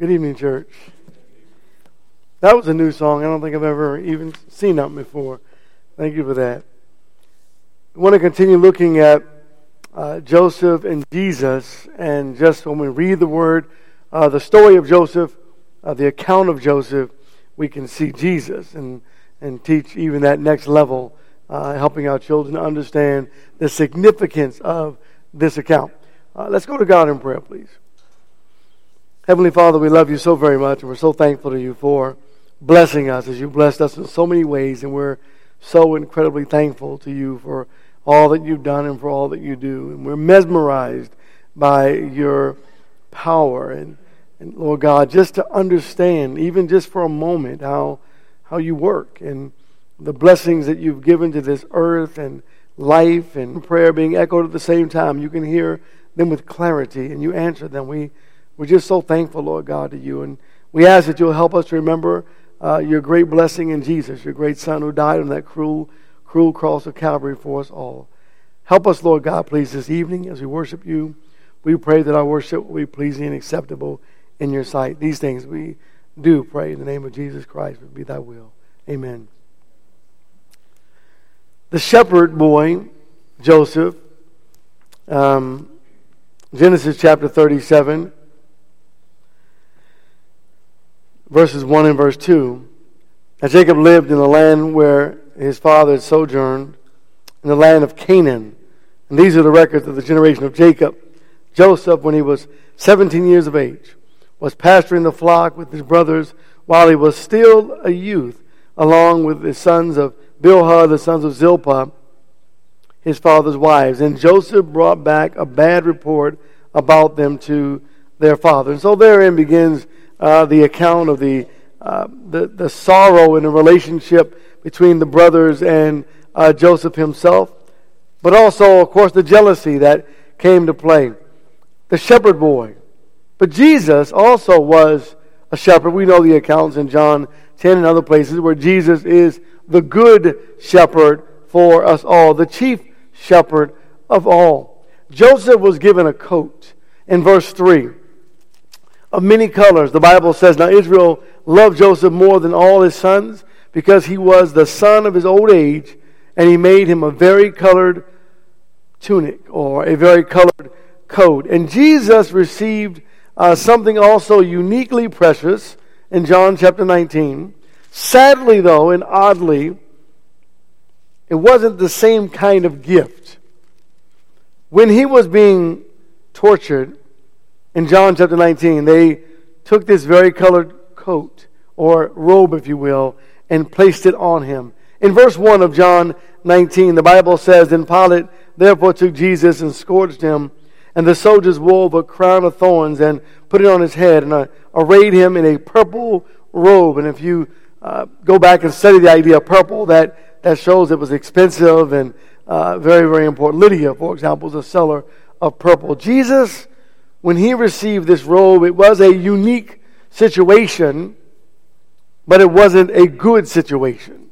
Good evening, church. That was a new song. I don't think I've ever even seen that before. Thank you for that. I want to continue looking at uh, Joseph and Jesus, and just when we read the word, uh, the story of Joseph, uh, the account of Joseph, we can see Jesus and, and teach even that next level, uh, helping our children understand the significance of this account. Uh, let's go to God in prayer, please. Heavenly Father, we love you so very much, and we're so thankful to you for blessing us as you blessed us in so many ways, and we're so incredibly thankful to you for all that you've done and for all that you do. And we're mesmerized by your power and, and Lord God, just to understand, even just for a moment, how how you work and the blessings that you've given to this earth and life and prayer being echoed at the same time. You can hear them with clarity and you answer them. We we're just so thankful, Lord God, to you. And we ask that you'll help us to remember uh, your great blessing in Jesus, your great Son who died on that cruel, cruel cross of Calvary for us all. Help us, Lord God, please, this evening as we worship you. We pray that our worship will be pleasing and acceptable in your sight. These things we do pray in the name of Jesus Christ, would be thy will. Amen. The shepherd boy, Joseph, um, Genesis chapter 37 verses 1 and verse 2. Now Jacob lived in the land where his father had sojourned, in the land of Canaan. And these are the records of the generation of Jacob. Joseph, when he was 17 years of age, was pasturing the flock with his brothers while he was still a youth, along with the sons of Bilhah, the sons of Zilpah, his father's wives. And Joseph brought back a bad report about them to their father. And so therein begins uh, the account of the, uh, the, the sorrow in the relationship between the brothers and uh, Joseph himself, but also, of course, the jealousy that came to play. The shepherd boy. But Jesus also was a shepherd. We know the accounts in John 10 and other places where Jesus is the good shepherd for us all, the chief shepherd of all. Joseph was given a coat in verse 3 of many colors. The Bible says, Now Israel loved Joseph more than all his sons because he was the son of his old age, and he made him a very colored tunic or a very colored coat. And Jesus received uh, something also uniquely precious in John chapter 19. Sadly, though, and oddly, it wasn't the same kind of gift. When he was being tortured, in John chapter 19, they took this very colored coat, or robe, if you will, and placed it on him. In verse 1 of John 19, the Bible says, Then Pilate therefore took Jesus and scourged him, and the soldiers wove a crown of thorns and put it on his head, and uh, arrayed him in a purple robe. And if you uh, go back and study the idea of purple, that, that shows it was expensive and uh, very, very important. Lydia, for example, was a seller of purple. Jesus when he received this robe, it was a unique situation, but it wasn't a good situation.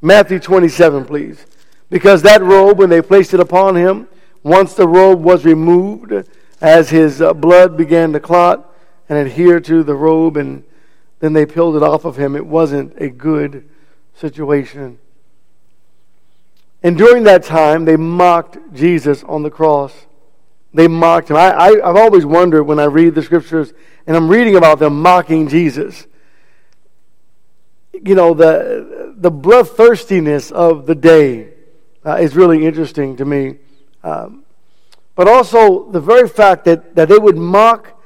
Matthew 27, please. Because that robe, when they placed it upon him, once the robe was removed, as his uh, blood began to clot and adhere to the robe, and then they peeled it off of him, it wasn't a good situation. And during that time, they mocked Jesus on the cross. They mocked him. I, I, I've always wondered when I read the scriptures and I'm reading about them mocking Jesus. You know, the, the bloodthirstiness of the day uh, is really interesting to me. Um, but also the very fact that, that they would mock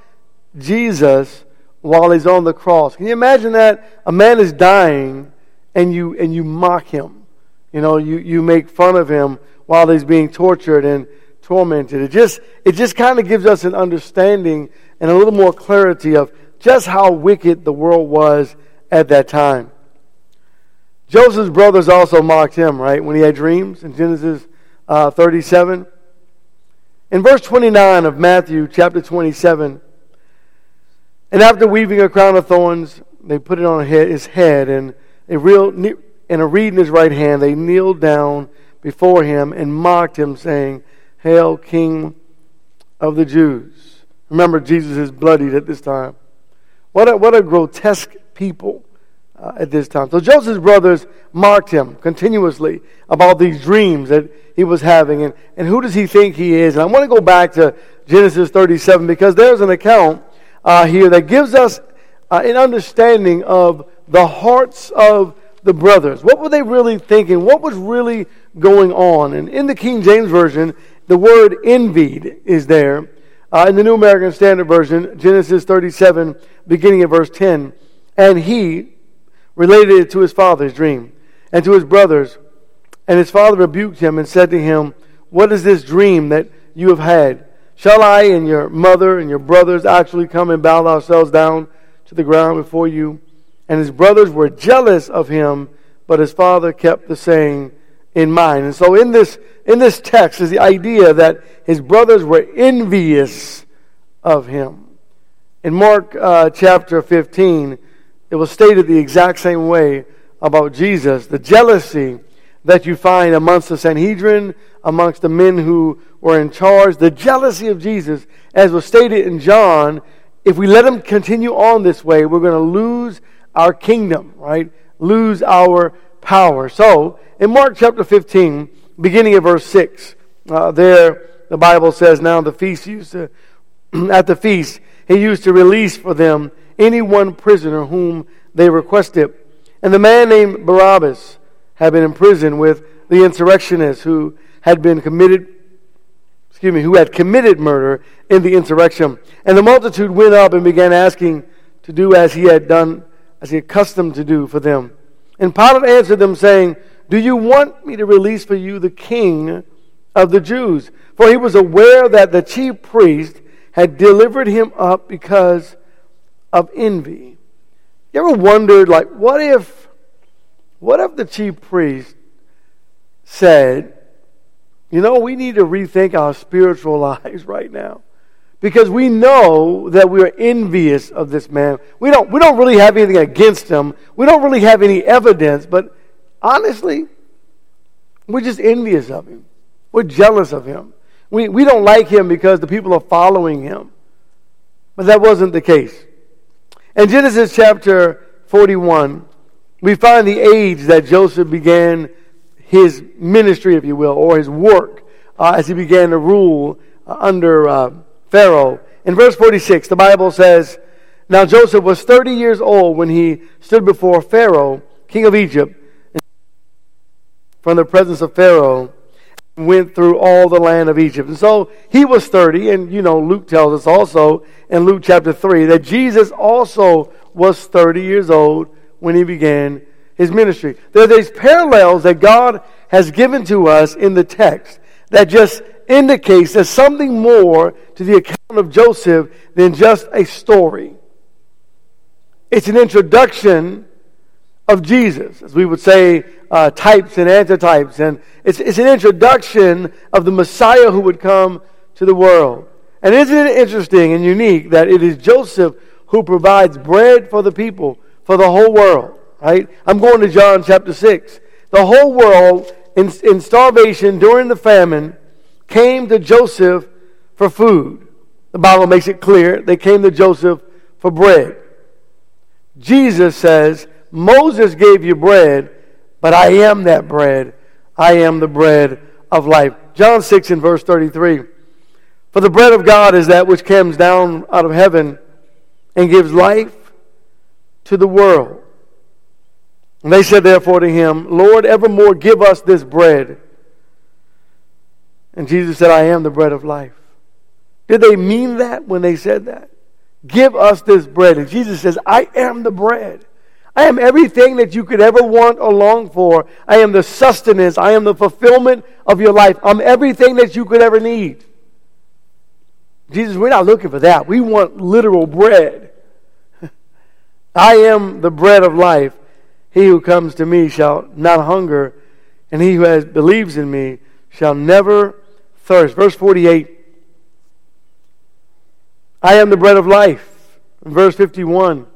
Jesus while he's on the cross. Can you imagine that? A man is dying and you, and you mock him. You know, you, you make fun of him while he's being tortured and tormented. It just, it just kind of gives us an understanding and a little more clarity of just how wicked the world was at that time. Joseph's brothers also mocked him, right, when he had dreams in Genesis uh, 37. In verse 29 of Matthew chapter 27, and after weaving a crown of thorns, they put it on his head, and a real and a reed in his right hand. They kneeled down before him and mocked him, saying, Hail, King of the Jews. Remember, Jesus is bloodied at this time. What a, what a grotesque people uh, at this time. So Joseph's brothers marked him continuously about these dreams that he was having. And, and who does he think he is? And I want to go back to Genesis 37 because there's an account uh, here that gives us uh, an understanding of the hearts of the brothers. What were they really thinking? What was really going on? And in the King James Version, the word envied is there. Uh, in the New American Standard Version, Genesis 37, beginning at verse 10, and he related it to his father's dream and to his brothers. And his father rebuked him and said to him, What is this dream that you have had? Shall I and your mother and your brothers actually come and bow ourselves down to the ground before you? And his brothers were jealous of him, but his father kept the saying in mind. And so in this, in this text is the idea that his brothers were envious of him. In Mark uh, chapter 15, it was stated the exact same way about Jesus. The jealousy that you find amongst the Sanhedrin, amongst the men who were in charge, the jealousy of Jesus, as was stated in John, if we let him continue on this way, we're going to lose our kingdom, right? Lose our power. So, in Mark chapter 15, beginning at verse 6, uh, there the Bible says, Now the feast used to, at the feast, he used to release for them any one prisoner whom they requested. And the man named Barabbas had been imprisoned with the insurrectionists who had been committed, excuse me, who had committed murder in the insurrection. And the multitude went up and began asking to do as he had done as he accustomed to do for them. And Pilate answered them, saying, Do you want me to release for you the king of the Jews? For he was aware that the chief priest had delivered him up because of envy. You ever wondered, like, what if, what if the chief priest said, you know, we need to rethink our spiritual lives right now? Because we know that we are envious of this man. We don't, we don't really have anything against him. We don't really have any evidence, but honestly, we're just envious of him. We're jealous of him. We, we don't like him because the people are following him. But that wasn't the case. In Genesis chapter 41, we find the age that Joseph began his ministry, if you will, or his work uh, as he began to rule uh, under. Uh, Pharaoh. In verse 46, the Bible says, Now Joseph was 30 years old when he stood before Pharaoh, king of Egypt, from the presence of Pharaoh, went through all the land of Egypt. And so he was 30, and you know, Luke tells us also in Luke chapter 3 that Jesus also was 30 years old when he began his ministry. There are these parallels that God has given to us in the text that just indicates there's something more to the account of Joseph than just a story. It's an introduction of Jesus, as we would say, uh, types and antitypes. And it's, it's an introduction of the Messiah who would come to the world. And isn't it interesting and unique that it is Joseph who provides bread for the people, for the whole world, right? I'm going to John chapter 6. The whole world in, in starvation during the famine came to Joseph for food. The Bible makes it clear they came to Joseph for bread. Jesus says, Moses gave you bread, but I am that bread. I am the bread of life. John 6 and verse 33. For the bread of God is that which comes down out of heaven and gives life to the world. And they said therefore to him, Lord, evermore give us this bread. And Jesus said, I am the bread of life. Did they mean that when they said that? Give us this bread. And Jesus says, I am the bread. I am everything that you could ever want or long for. I am the sustenance. I am the fulfillment of your life. I'm everything that you could ever need. Jesus, we're not looking for that. We want literal bread. I am the bread of life. He who comes to me shall not hunger, and he who has, believes in me shall never thirst. Verse 48 I am the bread of life. Verse 51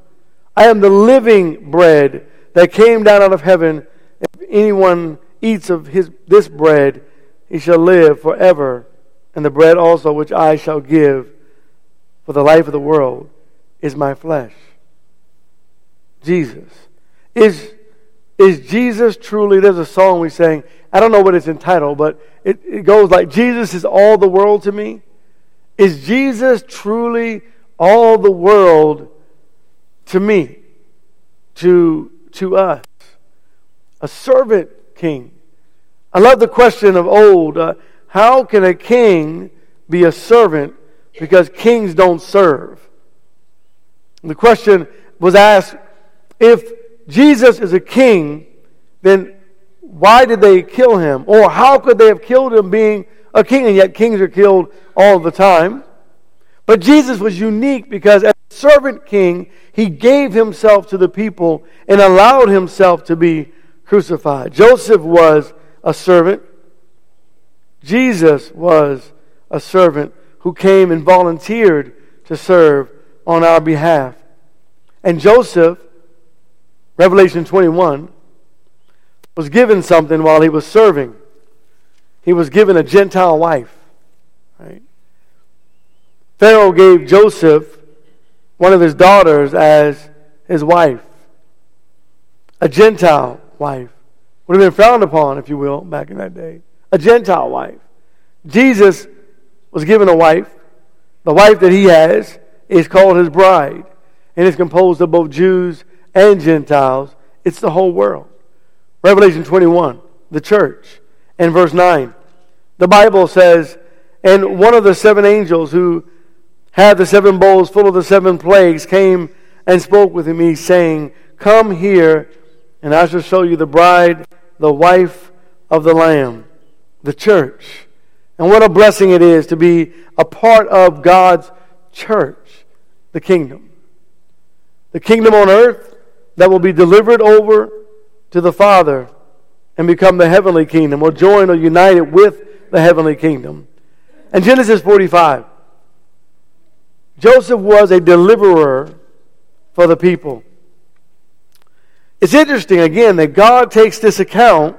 I am the living bread that came down out of heaven. If anyone eats of his, this bread, he shall live forever. And the bread also which I shall give for the life of the world is my flesh. Jesus. Is, is Jesus truly, there's a song we sang, I don't know what it's entitled, but it, it goes like, Jesus is all the world to me. Is Jesus truly all the world to me, to, to us? A servant king. I love the question of old uh, how can a king be a servant because kings don't serve? The question was asked if Jesus is a king, then why did they kill him? Or how could they have killed him being a king? And yet kings are killed all the time. But Jesus was unique because as a servant king, he gave himself to the people and allowed himself to be crucified. Joseph was a servant. Jesus was a servant who came and volunteered to serve on our behalf. And Joseph, Revelation 21, was given something while he was serving. He was given a Gentile wife. Right? Pharaoh gave Joseph one of his daughters as his wife, a Gentile wife. Would have been frowned upon, if you will, back in that day. A Gentile wife. Jesus was given a wife. The wife that he has is called his bride, and it's composed of both Jews and Gentiles. It's the whole world. Revelation 21, the church, and verse 9. The Bible says, And one of the seven angels who had the seven bowls full of the seven plagues came and spoke with me, saying, Come here, and I shall show you the bride, the wife of the Lamb, the church. And what a blessing it is to be a part of God's church, the kingdom. The kingdom on earth that will be delivered over to the Father and become the heavenly kingdom or join or unite it with the heavenly kingdom. And Genesis 45. Joseph was a deliverer for the people. It's interesting, again, that God takes this account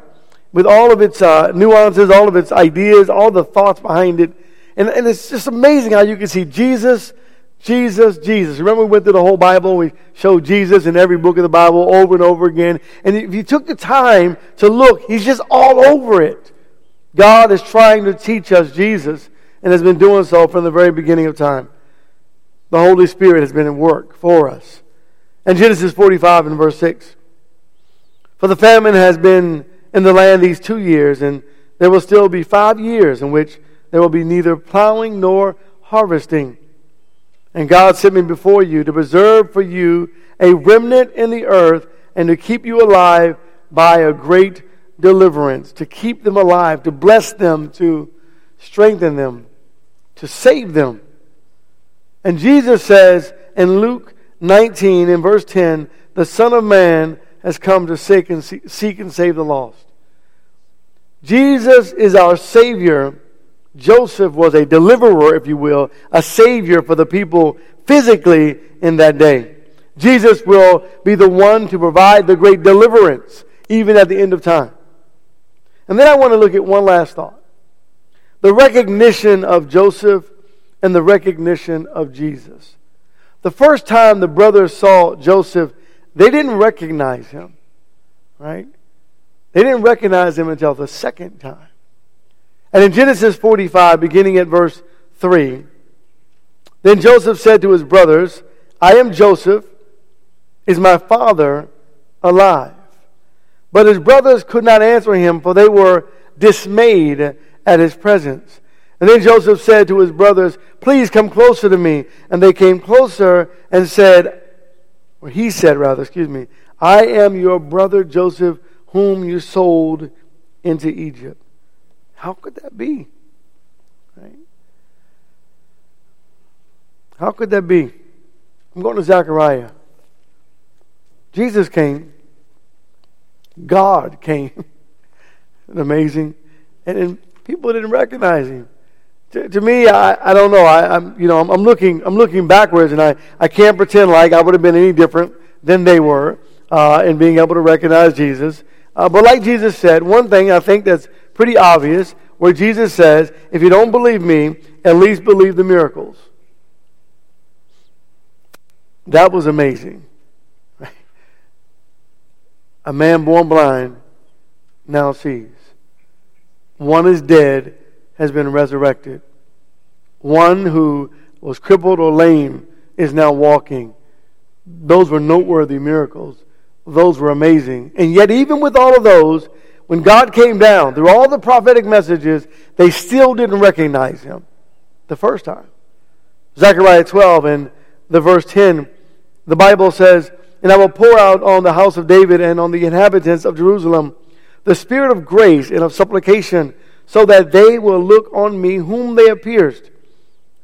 with all of its uh, nuances, all of its ideas, all the thoughts behind it. And, and it's just amazing how you can see Jesus, Jesus, Jesus. Remember, we went through the whole Bible. We showed Jesus in every book of the Bible over and over again. And if you took the time to look, he's just all over it. God is trying to teach us Jesus and has been doing so from the very beginning of time. The Holy Spirit has been at work for us. And Genesis 45 and verse 6. For the famine has been in the land these two years, and there will still be five years in which there will be neither plowing nor harvesting. And God sent me before you to preserve for you a remnant in the earth and to keep you alive by a great deliverance, to keep them alive, to bless them, to strengthen them, to save them. And Jesus says in Luke 19, in verse 10, the Son of Man has come to seek and, seek and save the lost. Jesus is our Savior. Joseph was a deliverer, if you will, a Savior for the people physically in that day. Jesus will be the one to provide the great deliverance, even at the end of time. And then I want to look at one last thought the recognition of Joseph and the recognition of Jesus. The first time the brothers saw Joseph, they didn't recognize him, right? They didn't recognize him until the second time. And in Genesis 45, beginning at verse 3, then Joseph said to his brothers, I am Joseph. Is my father alive? But his brothers could not answer him, for they were dismayed at his presence. And then Joseph said to his brothers, Please come closer to me. And they came closer and said, or he said rather, excuse me, I am your brother Joseph, whom you sold into Egypt. How could that be? Right? How could that be? I'm going to Zechariah. Jesus came. God came. amazing. And, then people didn't recognize him to, to me, I, I don't know. I, am you know I'm, I'm, looking I'm looking backwards, and I, I can't pretend like I would have been any different than they were uh, in being able to recognize Jesus. Uh, but like Jesus said, one thing I think that's pretty obvious, where Jesus says, "If you don't believe me, at least believe the miracles." That was amazing. a man born blind now sees. One is dead, has been resurrected. One who was crippled or lame is now walking. Those were noteworthy miracles. Those were amazing. And yet, even with all of those, when God came down through all the prophetic messages, they still didn't recognize him the first time. Zechariah 12 and the verse 10, the Bible says, And I will pour out on the house of David and on the inhabitants of Jerusalem the spirit of grace and of supplication, so that they will look on me whom they have pierced,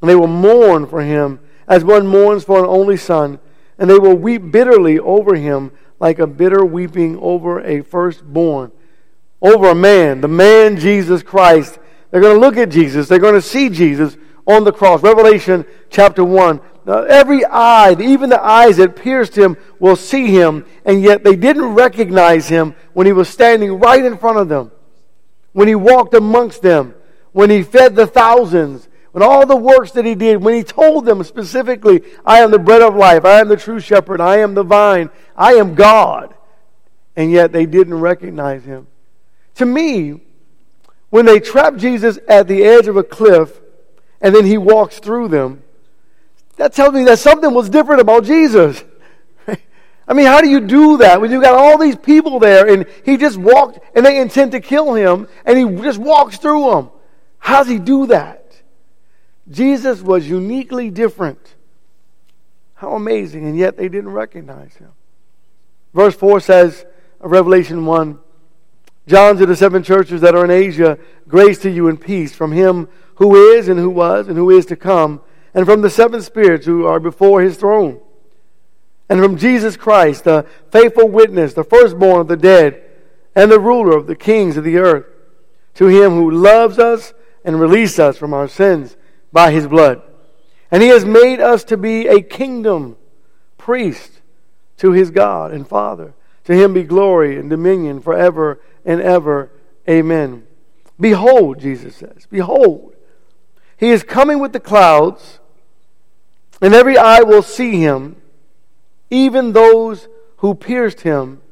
and they will mourn for him as one mourns for an only son, and they will weep bitterly over him like a bitter weeping over a firstborn, over a man, the man Jesus Christ. They're going to look at Jesus. They're going to see Jesus on the cross. Revelation chapter 1. Now, every eye, even the eyes that pierced him, will see him, and yet they didn't recognize him when he was standing right in front of them, when he walked amongst them, when he fed the thousands, when all the works that he did, when he told them specifically, I am the bread of life, I am the true shepherd, I am the vine, I am God, and yet they didn't recognize him. To me, when they trap Jesus at the edge of a cliff and then he walks through them, that tells me that something was different about Jesus. I mean, how do you do that when you got all these people there and he just walked and they intend to kill him and he just walks through them? How does he do that? Jesus was uniquely different. How amazing, and yet they didn't recognize him. Verse 4 says, Revelation 1 John to the seven churches that are in Asia, grace to you and peace from him who is and who was and who is to come and from the seven spirits who are before his throne, and from Jesus Christ, the faithful witness, the firstborn of the dead, and the ruler of the kings of the earth, to him who loves us and released us from our sins by his blood. And he has made us to be a kingdom, priest to his God and Father. To him be glory and dominion forever and ever. Amen. Behold, Jesus says, behold, he is coming with the clouds and every eye will see him, even those who pierced him,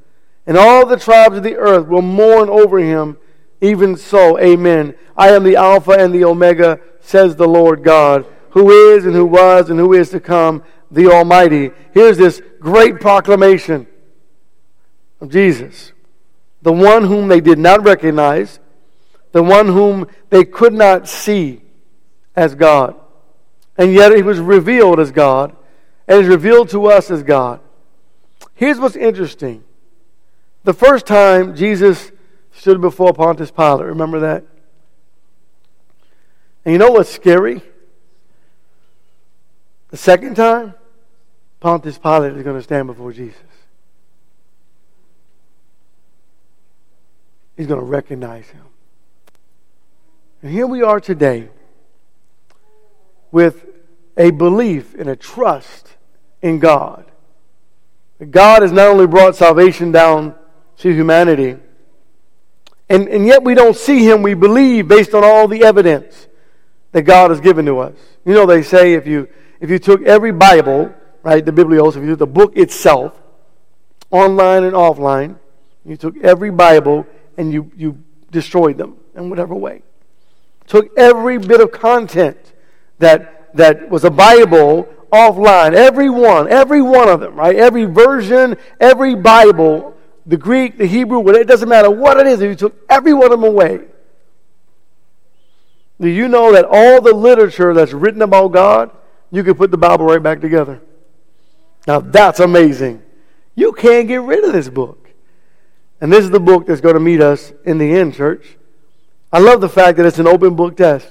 and all the tribes of the earth will mourn over him. Even so, amen. I am the Alpha and the Omega, says the Lord God, who is and who was and who is to come, the Almighty. Here's this great proclamation of Jesus, the one whom they did not recognize, the one whom they could not see as God and yet he was revealed as God and is revealed to us as God. Here's what's interesting. The first time Jesus stood before Pontius Pilate, remember that? And you know what's scary? The second time, Pontius Pilate is going to stand before Jesus. He's going to recognize him. And here we are today with a belief and a trust in God. God has not only brought salvation down to humanity, and, and yet we don't see Him, we believe based on all the evidence that God has given to us. You know, they say if you, if you took every Bible, right, the Biblios, if you took the book itself, online and offline, you took every Bible and you, you destroyed them in whatever way. Took every bit of content that, that was a Bible offline. Every one, every one of them, right? Every version, every Bible, the Greek, the Hebrew, whatever, it doesn't matter what it is, if you took every one of them away. Do you know that all the literature that's written about God, you can put the Bible right back together? Now that's amazing. You can't get rid of this book. And this is the book that's going to meet us in the end, church. I love the fact that it's an open book test.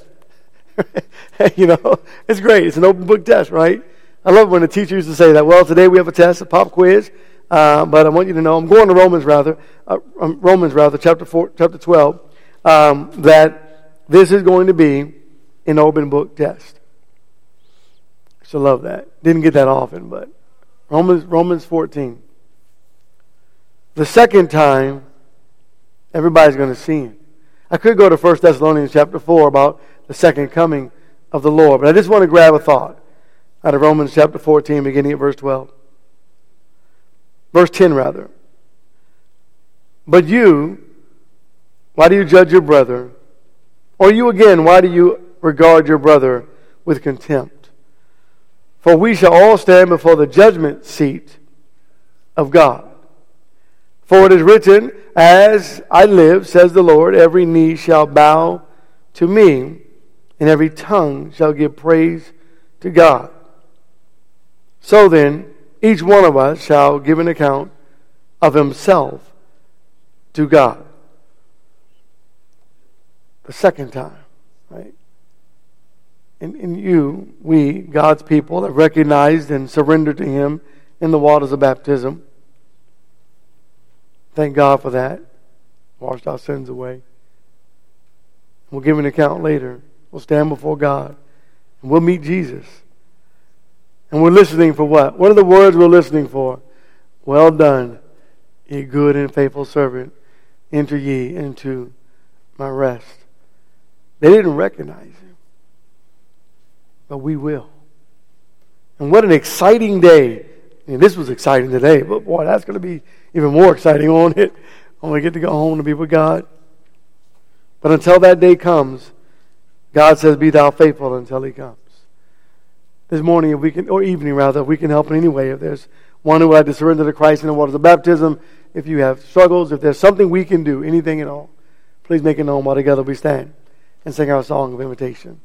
you know, it's great. It's an open book test, right? I love when the teacher used to say that. Well, today we have a test, a pop quiz, uh, but I want you to know I'm going to Romans rather, uh, um, Romans rather, chapter four, chapter twelve, um, that this is going to be an open book test. So love that. Didn't get that often, but Romans Romans fourteen. The second time, everybody's going to see him. I could go to 1 Thessalonians chapter 4 about the second coming of the Lord. But I just want to grab a thought out of Romans chapter 14, beginning at verse 12. Verse 10, rather. But you, why do you judge your brother? Or you again, why do you regard your brother with contempt? For we shall all stand before the judgment seat of God. For it is written, As I live, says the Lord, every knee shall bow to me, and every tongue shall give praise to God. So then, each one of us shall give an account of himself to God. The second time, right? And, and you, we, God's people, have recognized and surrendered to Him in the waters of baptism. Thank God for that. Washed our sins away. We'll give an account later. We'll stand before God. And we'll meet Jesus. And we're listening for what? What are the words we're listening for? Well done, ye good and faithful servant. Enter ye into my rest. They didn't recognize him. But we will. And what an exciting day. I mean, this was exciting today, but boy, that's going to be even more exciting, won't it? When we get to go home to be with God. But until that day comes, God says, Be thou faithful until he comes. This morning, if we can, or evening rather, if we can help in any way, if there's one who had to surrender to Christ in the waters of baptism, if you have struggles, if there's something we can do, anything at all, please make it known while together we stand and sing our song of invitation.